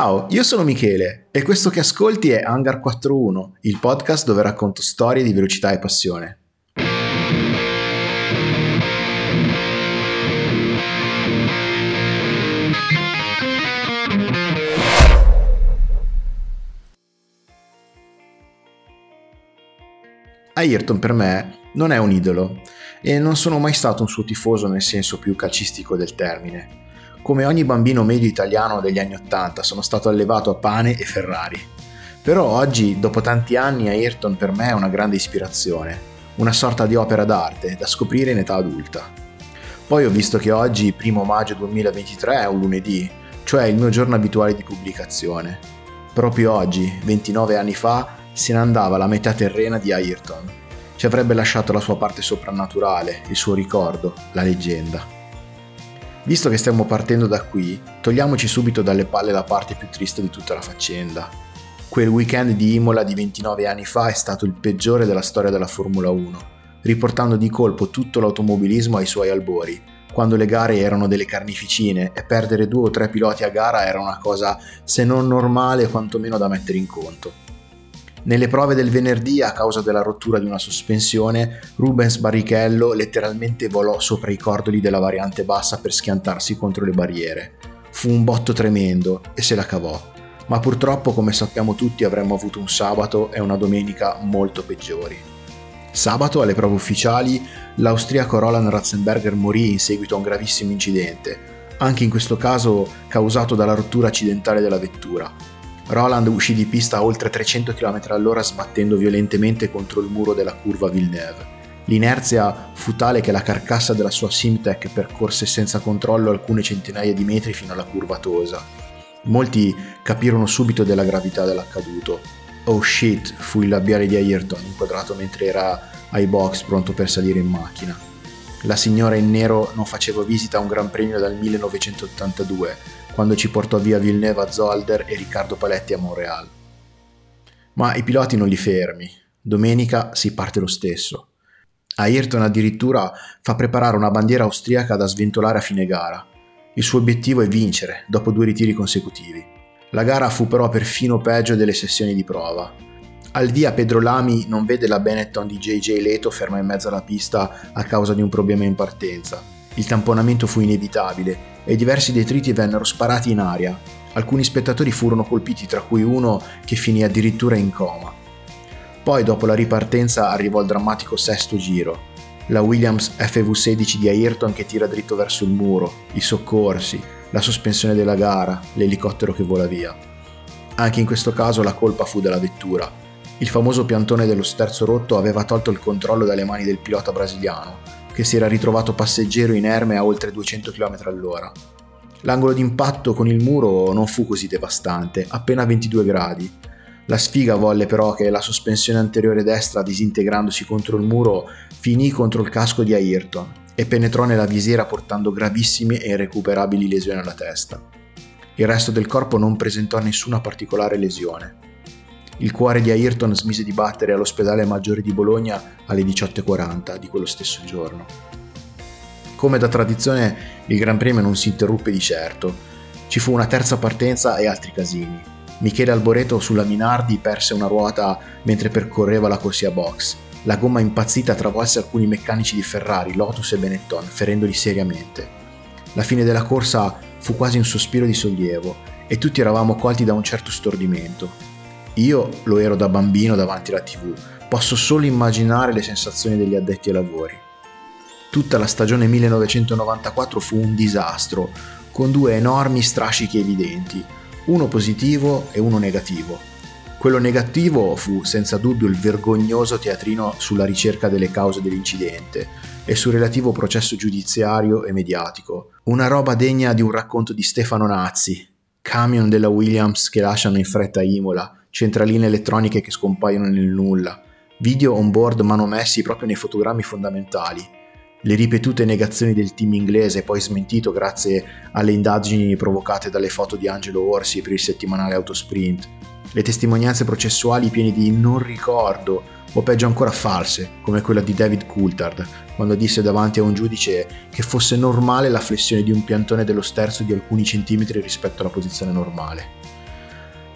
Ciao, io sono Michele e questo che ascolti è Hangar 41, il podcast dove racconto storie di velocità e passione. Ayrton per me non è un idolo e non sono mai stato un suo tifoso nel senso più calcistico del termine. Come ogni bambino medio italiano degli anni Ottanta sono stato allevato a pane e Ferrari. Però oggi, dopo tanti anni, Ayrton per me è una grande ispirazione, una sorta di opera d'arte da scoprire in età adulta. Poi ho visto che oggi, 1 maggio 2023, è un lunedì, cioè il mio giorno abituale di pubblicazione. Proprio oggi, 29 anni fa, se ne andava la metà terrena di Ayrton. Ci avrebbe lasciato la sua parte soprannaturale, il suo ricordo, la leggenda. Visto che stiamo partendo da qui, togliamoci subito dalle palle la parte più triste di tutta la faccenda. Quel weekend di Imola di 29 anni fa è stato il peggiore della storia della Formula 1, riportando di colpo tutto l'automobilismo ai suoi albori, quando le gare erano delle carneficine e perdere due o tre piloti a gara era una cosa se non normale quantomeno da mettere in conto. Nelle prove del venerdì, a causa della rottura di una sospensione, Rubens Barrichello letteralmente volò sopra i cordoli della variante bassa per schiantarsi contro le barriere. Fu un botto tremendo e se la cavò. Ma purtroppo, come sappiamo tutti, avremmo avuto un sabato e una domenica molto peggiori. Sabato, alle prove ufficiali, l'austriaco Roland Ratzenberger morì in seguito a un gravissimo incidente, anche in questo caso causato dalla rottura accidentale della vettura, Roland uscì di pista a oltre 300 km all'ora sbattendo violentemente contro il muro della curva Villeneuve. L'inerzia fu tale che la carcassa della sua Simtech percorse senza controllo alcune centinaia di metri fino alla curva Tosa. Molti capirono subito della gravità dell'accaduto. Oh shit, fu il labiale di Ayrton inquadrato mentre era ai box pronto per salire in macchina. La signora in nero non faceva visita a un gran premio dal 1982 quando ci portò via Villeneuve a Zolder e Riccardo Paletti a Montreal. Ma i piloti non li fermi. Domenica si parte lo stesso. Ayrton addirittura fa preparare una bandiera austriaca da sventolare a fine gara. Il suo obiettivo è vincere, dopo due ritiri consecutivi. La gara fu però perfino peggio delle sessioni di prova. Al via Pedro Lamy non vede la Benetton di JJ Leto ferma in mezzo alla pista a causa di un problema in partenza. Il tamponamento fu inevitabile e diversi detriti vennero sparati in aria. Alcuni spettatori furono colpiti, tra cui uno che finì addirittura in coma. Poi, dopo la ripartenza, arrivò il drammatico sesto giro. La Williams FV16 di Ayrton che tira dritto verso il muro, i soccorsi, la sospensione della gara, l'elicottero che vola via. Anche in questo caso la colpa fu della vettura. Il famoso piantone dello sterzo rotto aveva tolto il controllo dalle mani del pilota brasiliano che si era ritrovato passeggero inerme a oltre 200 km all'ora. L'angolo d'impatto con il muro non fu così devastante, appena 22 gradi. La sfiga volle però che la sospensione anteriore destra, disintegrandosi contro il muro, finì contro il casco di Ayrton e penetrò nella visiera portando gravissime e irrecuperabili lesioni alla testa. Il resto del corpo non presentò nessuna particolare lesione. Il cuore di Ayrton smise di battere all'ospedale Maggiore di Bologna alle 18.40 di quello stesso giorno. Come da tradizione, il Gran Premio non si interruppe di certo. Ci fu una terza partenza e altri casini. Michele Alboreto sulla Minardi perse una ruota mentre percorreva la corsia box. La gomma impazzita travolse alcuni meccanici di Ferrari, Lotus e Benetton, ferendoli seriamente. La fine della corsa fu quasi un sospiro di sollievo e tutti eravamo colti da un certo stordimento. Io lo ero da bambino davanti alla tv, posso solo immaginare le sensazioni degli addetti ai lavori. Tutta la stagione 1994 fu un disastro, con due enormi strascichi evidenti, uno positivo e uno negativo. Quello negativo fu senza dubbio il vergognoso teatrino sulla ricerca delle cause dell'incidente e sul relativo processo giudiziario e mediatico. Una roba degna di un racconto di Stefano Nazzi, camion della Williams che lasciano in fretta Imola, centraline elettroniche che scompaiono nel nulla, video on board manomessi proprio nei fotogrammi fondamentali, le ripetute negazioni del team inglese poi smentito grazie alle indagini provocate dalle foto di Angelo Orsi per il settimanale Autosprint, le testimonianze processuali piene di non ricordo o peggio ancora false, come quella di David Coulthard, quando disse davanti a un giudice che fosse normale la flessione di un piantone dello sterzo di alcuni centimetri rispetto alla posizione normale.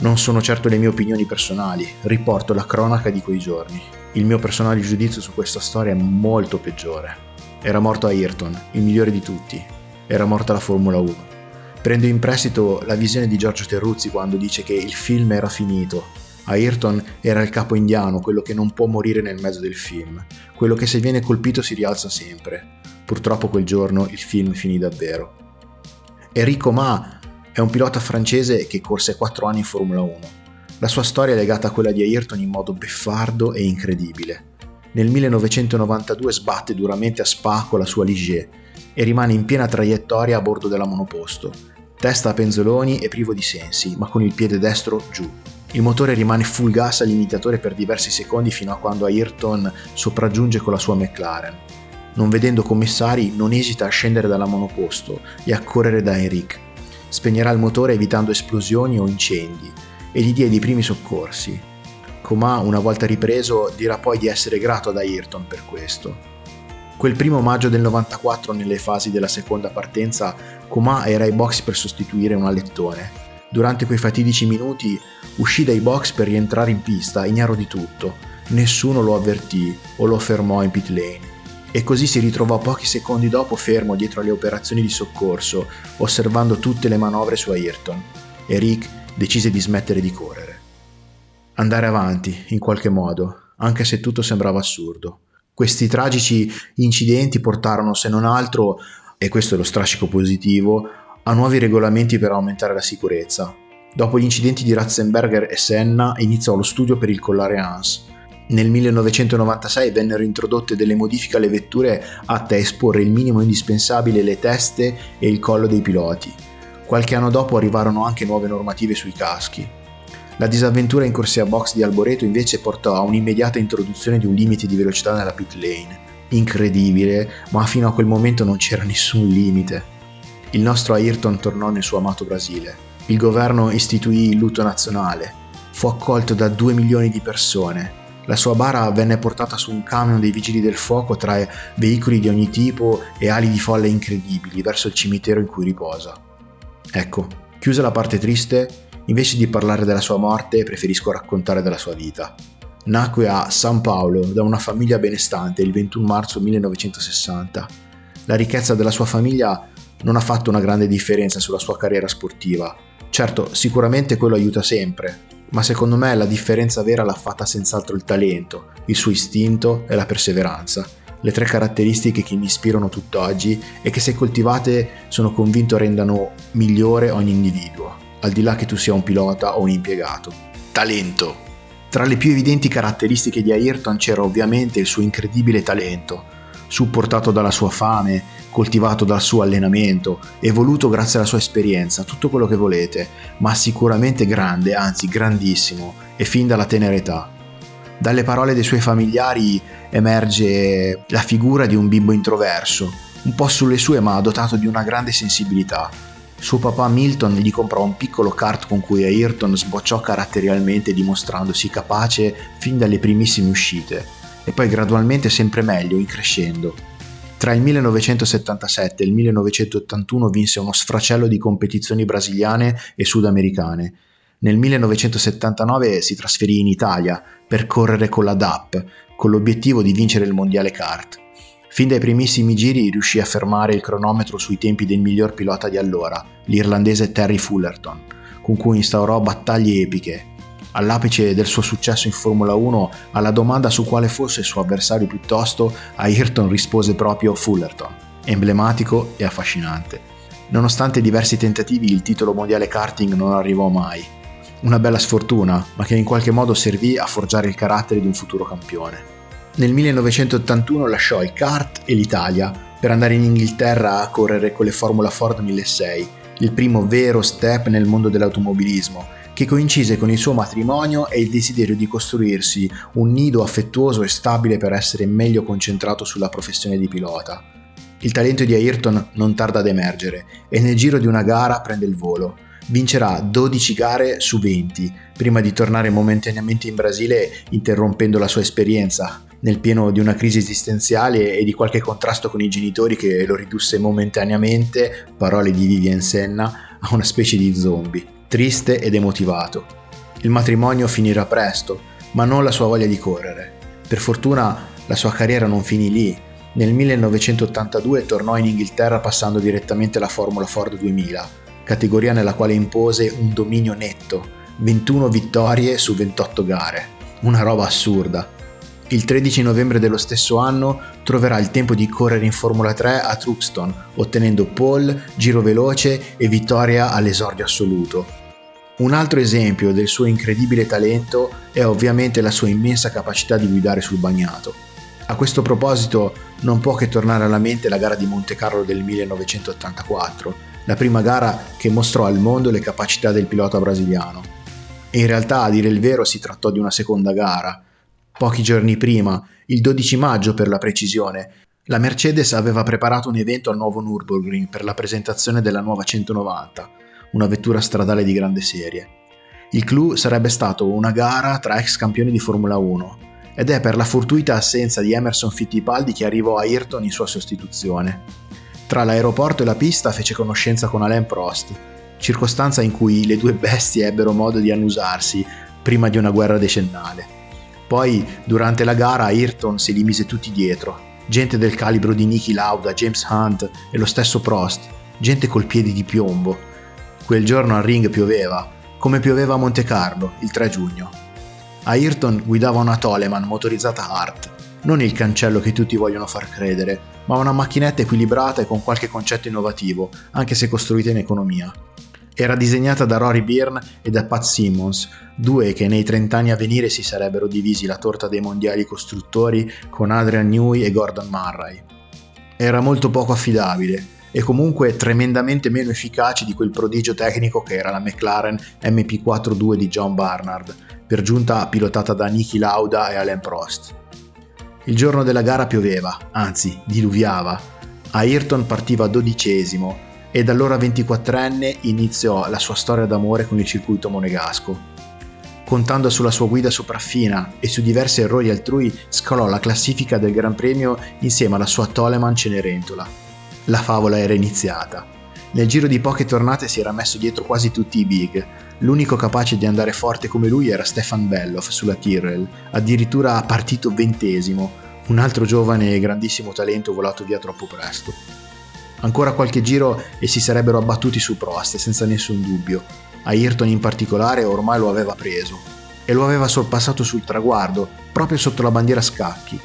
Non sono certo le mie opinioni personali, riporto la cronaca di quei giorni. Il mio personale giudizio su questa storia è molto peggiore. Era morto Ayrton, il migliore di tutti. Era morta la Formula 1. Prendo in prestito la visione di Giorgio Terruzzi quando dice che il film era finito. Ayrton era il capo indiano, quello che non può morire nel mezzo del film, quello che se viene colpito si rialza sempre. Purtroppo quel giorno il film finì davvero. Enrico Ma è un pilota francese che corse 4 anni in Formula 1. La sua storia è legata a quella di Ayrton in modo beffardo e incredibile. Nel 1992 sbatte duramente a spacco la sua Ligier e rimane in piena traiettoria a bordo della monoposto, testa a penzoloni e privo di sensi, ma con il piede destro giù. Il motore rimane full gas all'imitatore per diversi secondi fino a quando Ayrton sopraggiunge con la sua McLaren. Non vedendo commissari, non esita a scendere dalla monoposto e a correre da Enric, spegnerà il motore evitando esplosioni o incendi e gli diede i primi soccorsi. Comà, una volta ripreso, dirà poi di essere grato ad Ayrton per questo. Quel primo maggio del 94, nelle fasi della seconda partenza, Comà era ai box per sostituire un alettone. Durante quei fatidici minuti uscì dai box per rientrare in pista, ignaro di tutto. Nessuno lo avvertì o lo fermò in pit lane e così si ritrovò pochi secondi dopo fermo dietro alle operazioni di soccorso, osservando tutte le manovre su Ayrton, e Rick decise di smettere di correre. Andare avanti, in qualche modo, anche se tutto sembrava assurdo. Questi tragici incidenti portarono, se non altro, e questo è lo strascico positivo, a nuovi regolamenti per aumentare la sicurezza. Dopo gli incidenti di Ratzenberger e Senna iniziò lo studio per il collare Hans, nel 1996 vennero introdotte delle modifiche alle vetture atte a esporre il minimo indispensabile le teste e il collo dei piloti. Qualche anno dopo arrivarono anche nuove normative sui caschi. La disavventura in corsia box di Alboreto invece portò a un'immediata introduzione di un limite di velocità nella pit lane. Incredibile, ma fino a quel momento non c'era nessun limite. Il nostro Ayrton tornò nel suo amato Brasile. Il governo istituì il lutto nazionale. Fu accolto da 2 milioni di persone la sua bara venne portata su un camion dei vigili del fuoco tra veicoli di ogni tipo e ali di folle incredibili verso il cimitero in cui riposa. Ecco, chiusa la parte triste, invece di parlare della sua morte preferisco raccontare della sua vita. Nacque a San Paolo da una famiglia benestante il 21 marzo 1960. La ricchezza della sua famiglia non ha fatto una grande differenza sulla sua carriera sportiva. Certo, sicuramente quello aiuta sempre, ma secondo me la differenza vera l'ha fatta senz'altro il talento, il suo istinto e la perseveranza, le tre caratteristiche che mi ispirano tutt'oggi e che se coltivate sono convinto rendano migliore ogni individuo, al di là che tu sia un pilota o un impiegato. Talento. Tra le più evidenti caratteristiche di Ayrton c'era ovviamente il suo incredibile talento, supportato dalla sua fame, coltivato dal suo allenamento, evoluto grazie alla sua esperienza, tutto quello che volete, ma sicuramente grande, anzi grandissimo, e fin dalla tenera età. Dalle parole dei suoi familiari emerge la figura di un bimbo introverso, un po' sulle sue ma dotato di una grande sensibilità. Suo papà Milton gli comprò un piccolo kart con cui Ayrton sbocciò caratterialmente dimostrandosi capace fin dalle primissime uscite e poi gradualmente sempre meglio in crescendo. Tra il 1977 e il 1981 vinse uno sfracello di competizioni brasiliane e sudamericane. Nel 1979 si trasferì in Italia per correre con la DAP, con l'obiettivo di vincere il mondiale kart. Fin dai primissimi giri riuscì a fermare il cronometro sui tempi del miglior pilota di allora, l'irlandese Terry Fullerton, con cui instaurò battaglie epiche All'apice del suo successo in Formula 1, alla domanda su quale fosse il suo avversario piuttosto, Ayrton rispose proprio Fullerton, emblematico e affascinante. Nonostante diversi tentativi, il titolo mondiale karting non arrivò mai. Una bella sfortuna, ma che in qualche modo servì a forgiare il carattere di un futuro campione. Nel 1981 lasciò il kart e l'Italia per andare in Inghilterra a correre con le Formula Ford 1600, il primo vero step nel mondo dell'automobilismo che coincise con il suo matrimonio e il desiderio di costruirsi un nido affettuoso e stabile per essere meglio concentrato sulla professione di pilota. Il talento di Ayrton non tarda ad emergere e nel giro di una gara prende il volo. Vincerà 12 gare su 20 prima di tornare momentaneamente in Brasile interrompendo la sua esperienza nel pieno di una crisi esistenziale e di qualche contrasto con i genitori che lo ridusse momentaneamente, parole di Vivien Senna, a una specie di zombie triste ed emotivato. Il matrimonio finirà presto, ma non la sua voglia di correre. Per fortuna la sua carriera non finì lì. Nel 1982 tornò in Inghilterra passando direttamente alla Formula Ford 2000, categoria nella quale impose un dominio netto, 21 vittorie su 28 gare. Una roba assurda. Il 13 novembre dello stesso anno troverà il tempo di correre in Formula 3 a Truxton, ottenendo pole, giro veloce e vittoria all'esordio assoluto. Un altro esempio del suo incredibile talento è ovviamente la sua immensa capacità di guidare sul bagnato. A questo proposito non può che tornare alla mente la gara di Monte Carlo del 1984, la prima gara che mostrò al mondo le capacità del pilota brasiliano. E in realtà, a dire il vero, si trattò di una seconda gara, Pochi giorni prima, il 12 maggio per la precisione, la Mercedes aveva preparato un evento al nuovo Nürburgring per la presentazione della nuova 190, una vettura stradale di grande serie. Il clou sarebbe stato una gara tra ex campioni di Formula 1 ed è per la fortuita assenza di Emerson Fittipaldi che arrivò a Ayrton in sua sostituzione. Tra l'aeroporto e la pista fece conoscenza con Alain Prost, circostanza in cui le due bestie ebbero modo di annusarsi prima di una guerra decennale. Poi, durante la gara, Ayrton si li mise tutti dietro. Gente del calibro di Niki Lauda, James Hunt e lo stesso Prost. Gente col piede di piombo. Quel giorno al ring pioveva, come pioveva a Monte Carlo, il 3 giugno. Ayrton guidava una Toleman motorizzata Hart, non il cancello che tutti vogliono far credere, ma una macchinetta equilibrata e con qualche concetto innovativo, anche se costruita in economia. Era disegnata da Rory Byrne e da Pat Simmons, due che nei 30 anni a venire si sarebbero divisi la torta dei mondiali costruttori con Adrian Newey e Gordon Murray. Era molto poco affidabile e comunque tremendamente meno efficace di quel prodigio tecnico che era la McLaren MP42 di John Barnard, per giunta pilotata da Niki Lauda e Alain Prost. Il giorno della gara pioveva, anzi diluviava. Ayrton partiva dodicesimo e da allora 24enne iniziò la sua storia d'amore con il circuito monegasco. Contando sulla sua guida sopraffina e su diversi errori altrui, scalò la classifica del Gran Premio insieme alla sua Toleman Cenerentola. La favola era iniziata. Nel giro di poche tornate si era messo dietro quasi tutti i big. L'unico capace di andare forte come lui era Stefan Belloff sulla Tyrrell, addirittura partito ventesimo, un altro giovane e grandissimo talento volato via troppo presto. Ancora qualche giro e si sarebbero abbattuti su Prost, senza nessun dubbio. Ayrton in particolare ormai lo aveva preso e lo aveva sorpassato sul traguardo, proprio sotto la bandiera scacchi.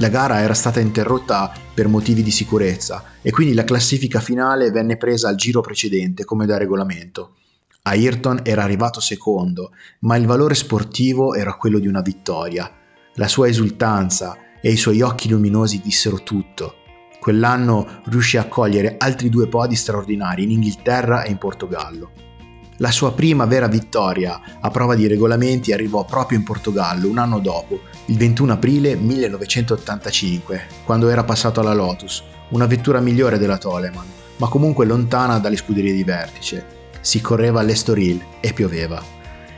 La gara era stata interrotta per motivi di sicurezza e quindi la classifica finale venne presa al giro precedente come da regolamento. Ayrton era arrivato secondo, ma il valore sportivo era quello di una vittoria. La sua esultanza e i suoi occhi luminosi dissero tutto. Quell'anno riuscì a cogliere altri due podi straordinari in Inghilterra e in Portogallo. La sua prima vera vittoria a prova di regolamenti arrivò proprio in Portogallo un anno dopo, il 21 aprile 1985, quando era passato alla Lotus, una vettura migliore della Toleman, ma comunque lontana dalle scuderie di vertice. Si correva all'Estoril e pioveva.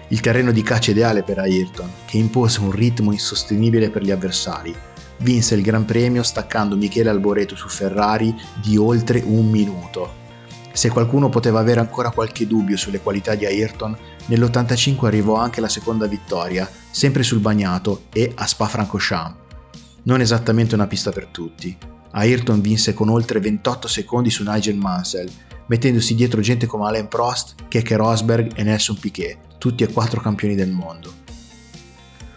Il terreno di caccia ideale per Ayrton, che impose un ritmo insostenibile per gli avversari, vinse il Gran Premio staccando Michele Alboreto su Ferrari di oltre un minuto. Se qualcuno poteva avere ancora qualche dubbio sulle qualità di Ayrton, nell'85 arrivò anche la seconda vittoria, sempre sul bagnato e a Spa-Francorchamps. Non esattamente una pista per tutti. Ayrton vinse con oltre 28 secondi su Nigel Mansell, mettendosi dietro gente come Alain Prost, Keke Rosberg e Nelson Piquet, tutti e quattro campioni del mondo.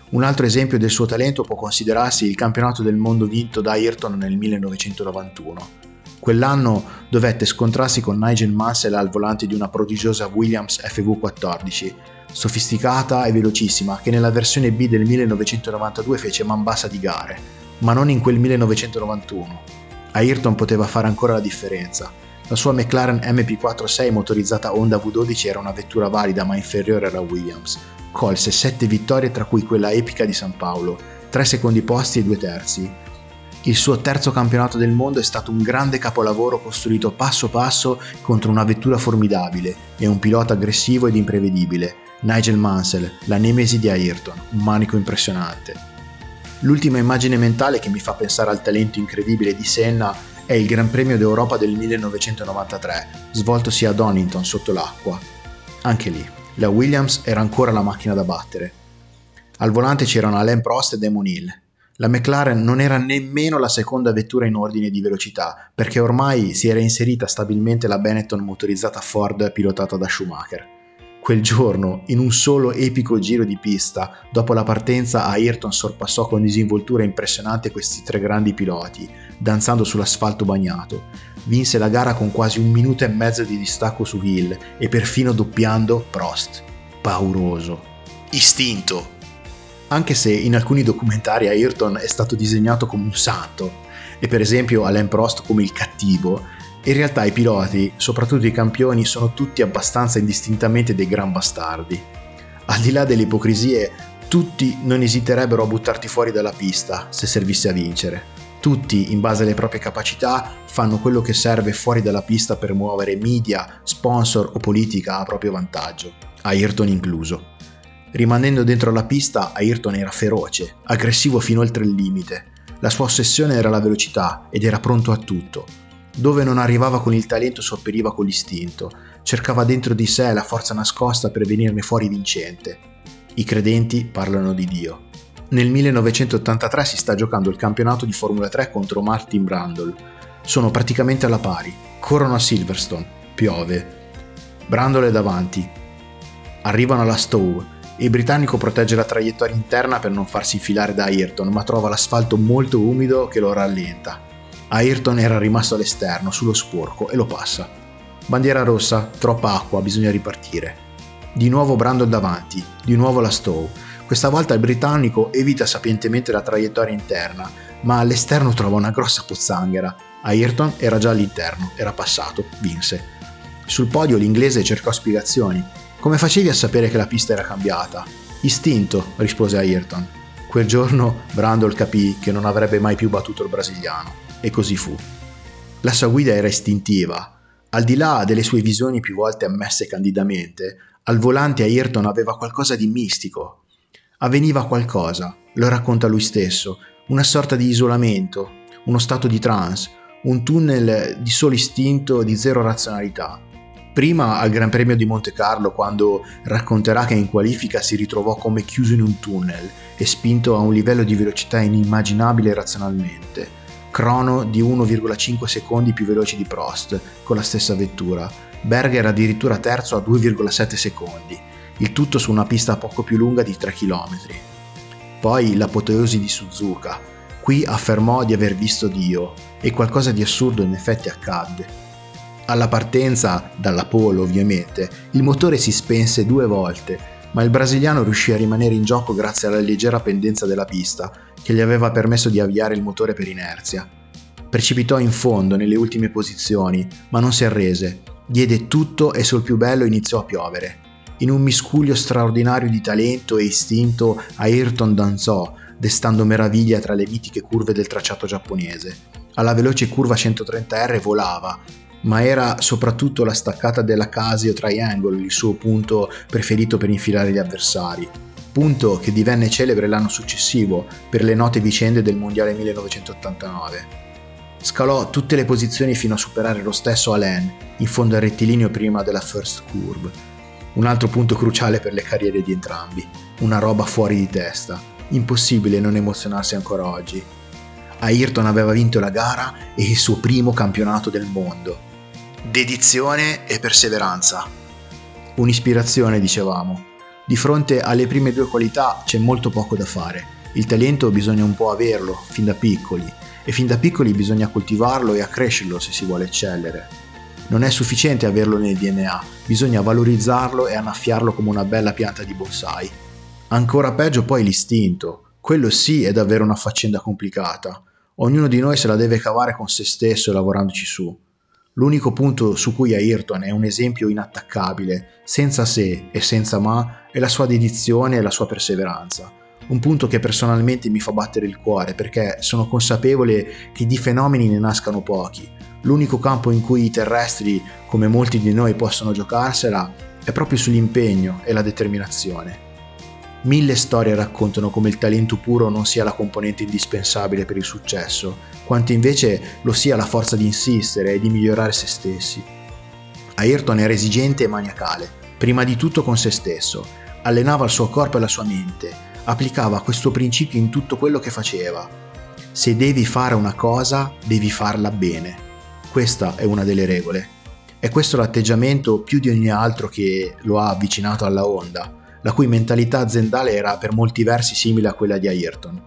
Un altro esempio del suo talento può considerarsi il campionato del mondo vinto da Ayrton nel 1991. Quell'anno dovette scontrarsi con Nigel Mansell al volante di una prodigiosa Williams FV14, sofisticata e velocissima, che nella versione B del 1992 fece man bassa di gare, ma non in quel 1991. Ayrton poteva fare ancora la differenza. La sua McLaren MP46 motorizzata Honda V12 era una vettura valida ma inferiore alla Williams, colse 7 vittorie tra cui quella epica di San Paolo, 3 secondi posti e 2 terzi. Il suo terzo campionato del mondo è stato un grande capolavoro costruito passo passo contro una vettura formidabile e un pilota aggressivo ed imprevedibile, Nigel Mansell, la nemesi di Ayrton, un manico impressionante. L'ultima immagine mentale che mi fa pensare al talento incredibile di Senna è il Gran Premio d'Europa del 1993, svoltosi a Donington sotto l'acqua. Anche lì, La Williams era ancora la macchina da battere. Al volante c'erano Alain Prost e Damon Hill. La McLaren non era nemmeno la seconda vettura in ordine di velocità, perché ormai si era inserita stabilmente la Benetton motorizzata Ford pilotata da Schumacher. Quel giorno, in un solo epico giro di pista, dopo la partenza Ayrton sorpassò con disinvoltura impressionante questi tre grandi piloti, danzando sull'asfalto bagnato. Vinse la gara con quasi un minuto e mezzo di distacco su Hill e perfino doppiando Prost. Pauroso. Istinto. Anche se in alcuni documentari Ayrton è stato disegnato come un santo, e per esempio Alain Prost come il cattivo, in realtà i piloti, soprattutto i campioni, sono tutti abbastanza indistintamente dei gran bastardi. Al di là delle ipocrisie, tutti non esiterebbero a buttarti fuori dalla pista se servisse a vincere. Tutti, in base alle proprie capacità, fanno quello che serve fuori dalla pista per muovere media, sponsor o politica a proprio vantaggio, Ayrton incluso. Rimanendo dentro la pista, Ayrton era feroce, aggressivo fino oltre il limite. La sua ossessione era la velocità ed era pronto a tutto, dove non arrivava con il talento sopperiva con l'istinto, cercava dentro di sé la forza nascosta per venirne fuori vincente. I credenti parlano di Dio. Nel 1983 si sta giocando il campionato di Formula 3 contro Martin Brundle. Sono praticamente alla pari. Corrono a Silverstone. Piove. Brundle è davanti. Arrivano alla Stowe. Il britannico protegge la traiettoria interna per non farsi infilare da Ayrton, ma trova l'asfalto molto umido che lo rallenta. Ayrton era rimasto all'esterno, sullo sporco, e lo passa. Bandiera rossa, troppa acqua, bisogna ripartire. Di nuovo Brandon davanti, di nuovo la Stowe. Questa volta il britannico evita sapientemente la traiettoria interna, ma all'esterno trova una grossa pozzanghera. Ayrton era già all'interno, era passato, vinse. Sul podio l'inglese cercò spiegazioni. Come facevi a sapere che la pista era cambiata? Istinto, rispose Ayrton. Quel giorno Brandon capì che non avrebbe mai più battuto il brasiliano. E così fu. La sua guida era istintiva. Al di là delle sue visioni più volte ammesse candidamente, al volante Ayrton aveva qualcosa di mistico. Avveniva qualcosa, lo racconta lui stesso, una sorta di isolamento, uno stato di trance, un tunnel di solo istinto, di zero razionalità. Prima al Gran Premio di Monte Carlo, quando racconterà che in qualifica si ritrovò come chiuso in un tunnel e spinto a un livello di velocità inimmaginabile razionalmente crono di 1,5 secondi più veloci di Prost con la stessa vettura. Berger addirittura terzo a 2,7 secondi, il tutto su una pista poco più lunga di 3 km. Poi l'apoteosi di Suzuka. Qui affermò di aver visto Dio e qualcosa di assurdo in effetti accadde. Alla partenza, dalla pole ovviamente, il motore si spense due volte, ma il brasiliano riuscì a rimanere in gioco grazie alla leggera pendenza della pista che gli aveva permesso di avviare il motore per inerzia. Precipitò in fondo nelle ultime posizioni, ma non si arrese. Diede tutto e sul più bello iniziò a piovere. In un miscuglio straordinario di talento e istinto, Ayrton danzò, destando meraviglia tra le mitiche curve del tracciato giapponese. Alla veloce curva 130R volava, ma era soprattutto la staccata della Casio Triangle il suo punto preferito per infilare gli avversari punto che divenne celebre l'anno successivo per le note vicende del Mondiale 1989. Scalò tutte le posizioni fino a superare lo stesso Alain in fondo al rettilineo prima della first curve. Un altro punto cruciale per le carriere di entrambi. Una roba fuori di testa. Impossibile non emozionarsi ancora oggi. Ayrton aveva vinto la gara e il suo primo campionato del mondo. Dedizione e perseveranza. Un'ispirazione, dicevamo, di fronte alle prime due qualità c'è molto poco da fare. Il talento bisogna un po' averlo, fin da piccoli, e fin da piccoli bisogna coltivarlo e accrescerlo se si vuole eccellere. Non è sufficiente averlo nel DNA, bisogna valorizzarlo e annaffiarlo come una bella pianta di bonsai. Ancora peggio poi l'istinto. Quello sì è davvero una faccenda complicata. Ognuno di noi se la deve cavare con se stesso lavorandoci su. L'unico punto su cui Ayrton è un esempio inattaccabile, senza se e senza ma, è la sua dedizione e la sua perseveranza. Un punto che personalmente mi fa battere il cuore perché sono consapevole che di fenomeni ne nascano pochi. L'unico campo in cui i terrestri, come molti di noi, possono giocarsela è proprio sull'impegno e la determinazione. Mille storie raccontano come il talento puro non sia la componente indispensabile per il successo, quanto invece lo sia la forza di insistere e di migliorare se stessi. Ayrton era esigente e maniacale. Prima di tutto con se stesso, allenava il suo corpo e la sua mente, applicava questo principio in tutto quello che faceva. Se devi fare una cosa, devi farla bene. Questa è una delle regole. È questo l'atteggiamento più di ogni altro che lo ha avvicinato alla Honda, la cui mentalità aziendale era per molti versi simile a quella di Ayrton.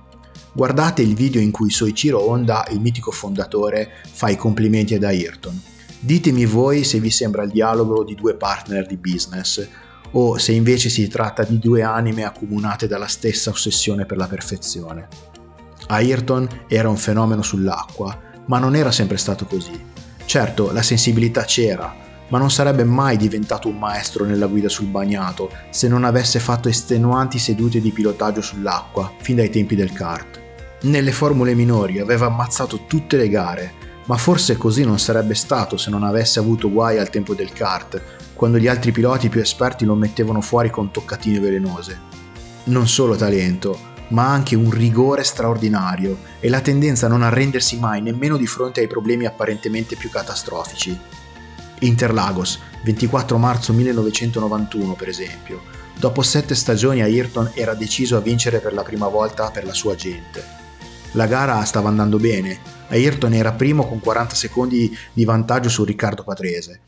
Guardate il video in cui Soichiro Honda, il mitico fondatore, fa i complimenti ad Ayrton. Ditemi voi se vi sembra il dialogo di due partner di business o se invece si tratta di due anime accomunate dalla stessa ossessione per la perfezione. Ayrton era un fenomeno sull'acqua, ma non era sempre stato così. Certo, la sensibilità c'era, ma non sarebbe mai diventato un maestro nella guida sul bagnato se non avesse fatto estenuanti sedute di pilotaggio sull'acqua fin dai tempi del kart. Nelle formule minori aveva ammazzato tutte le gare, ma forse così non sarebbe stato se non avesse avuto guai al tempo del kart, quando gli altri piloti più esperti lo mettevano fuori con toccatine velenose. Non solo talento, ma anche un rigore straordinario e la tendenza a non arrendersi mai nemmeno di fronte ai problemi apparentemente più catastrofici. Interlagos, 24 marzo 1991 per esempio. Dopo sette stagioni Ayrton era deciso a vincere per la prima volta per la sua gente. La gara stava andando bene, Ayrton era primo con 40 secondi di vantaggio su Riccardo Patrese.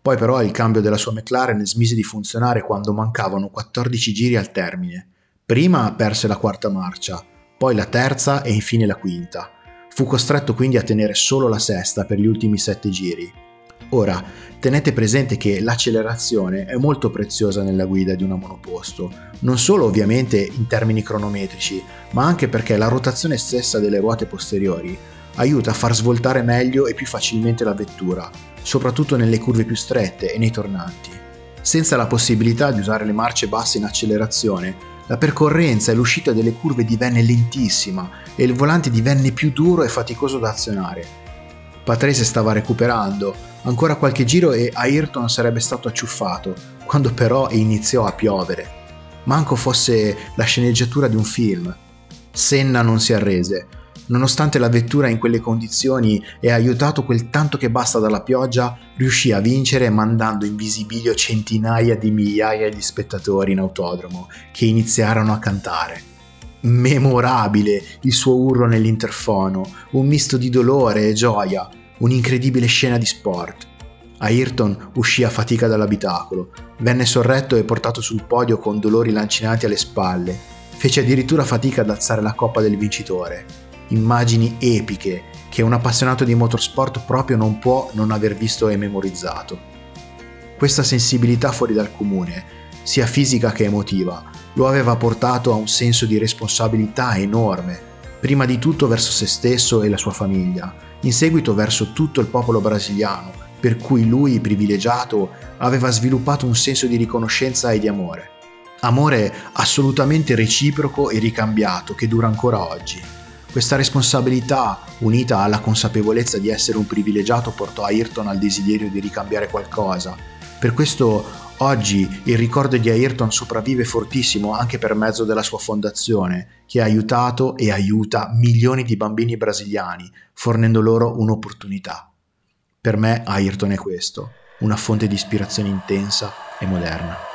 Poi però il cambio della sua McLaren smise di funzionare quando mancavano 14 giri al termine. Prima perse la quarta marcia, poi la terza e infine la quinta. Fu costretto quindi a tenere solo la sesta per gli ultimi sette giri. Ora, tenete presente che l'accelerazione è molto preziosa nella guida di una monoposto, non solo ovviamente in termini cronometrici, ma anche perché la rotazione stessa delle ruote posteriori aiuta a far svoltare meglio e più facilmente la vettura, soprattutto nelle curve più strette e nei tornanti. Senza la possibilità di usare le marce basse in accelerazione, la percorrenza e l'uscita delle curve divenne lentissima e il volante divenne più duro e faticoso da azionare, Patrese stava recuperando, ancora qualche giro e Ayrton sarebbe stato acciuffato, quando però iniziò a piovere. Manco fosse la sceneggiatura di un film. Senna non si arrese. Nonostante la vettura in quelle condizioni e aiutato quel tanto che basta dalla pioggia, riuscì a vincere mandando in visibilio centinaia di migliaia di spettatori in autodromo che iniziarono a cantare memorabile il suo urlo nell'interfono, un misto di dolore e gioia, un'incredibile scena di sport. Ayrton uscì a fatica dall'abitacolo, venne sorretto e portato sul podio con dolori lancinanti alle spalle, fece addirittura fatica ad alzare la coppa del vincitore. Immagini epiche che un appassionato di motorsport proprio non può non aver visto e memorizzato. Questa sensibilità fuori dal comune, sia fisica che emotiva, lo aveva portato a un senso di responsabilità enorme, prima di tutto verso se stesso e la sua famiglia, in seguito verso tutto il popolo brasiliano, per cui lui, privilegiato, aveva sviluppato un senso di riconoscenza e di amore. Amore assolutamente reciproco e ricambiato che dura ancora oggi. Questa responsabilità, unita alla consapevolezza di essere un privilegiato, portò Ayrton al desiderio di ricambiare qualcosa. Per questo Oggi il ricordo di Ayrton sopravvive fortissimo anche per mezzo della sua fondazione, che ha aiutato e aiuta milioni di bambini brasiliani, fornendo loro un'opportunità. Per me Ayrton è questo, una fonte di ispirazione intensa e moderna.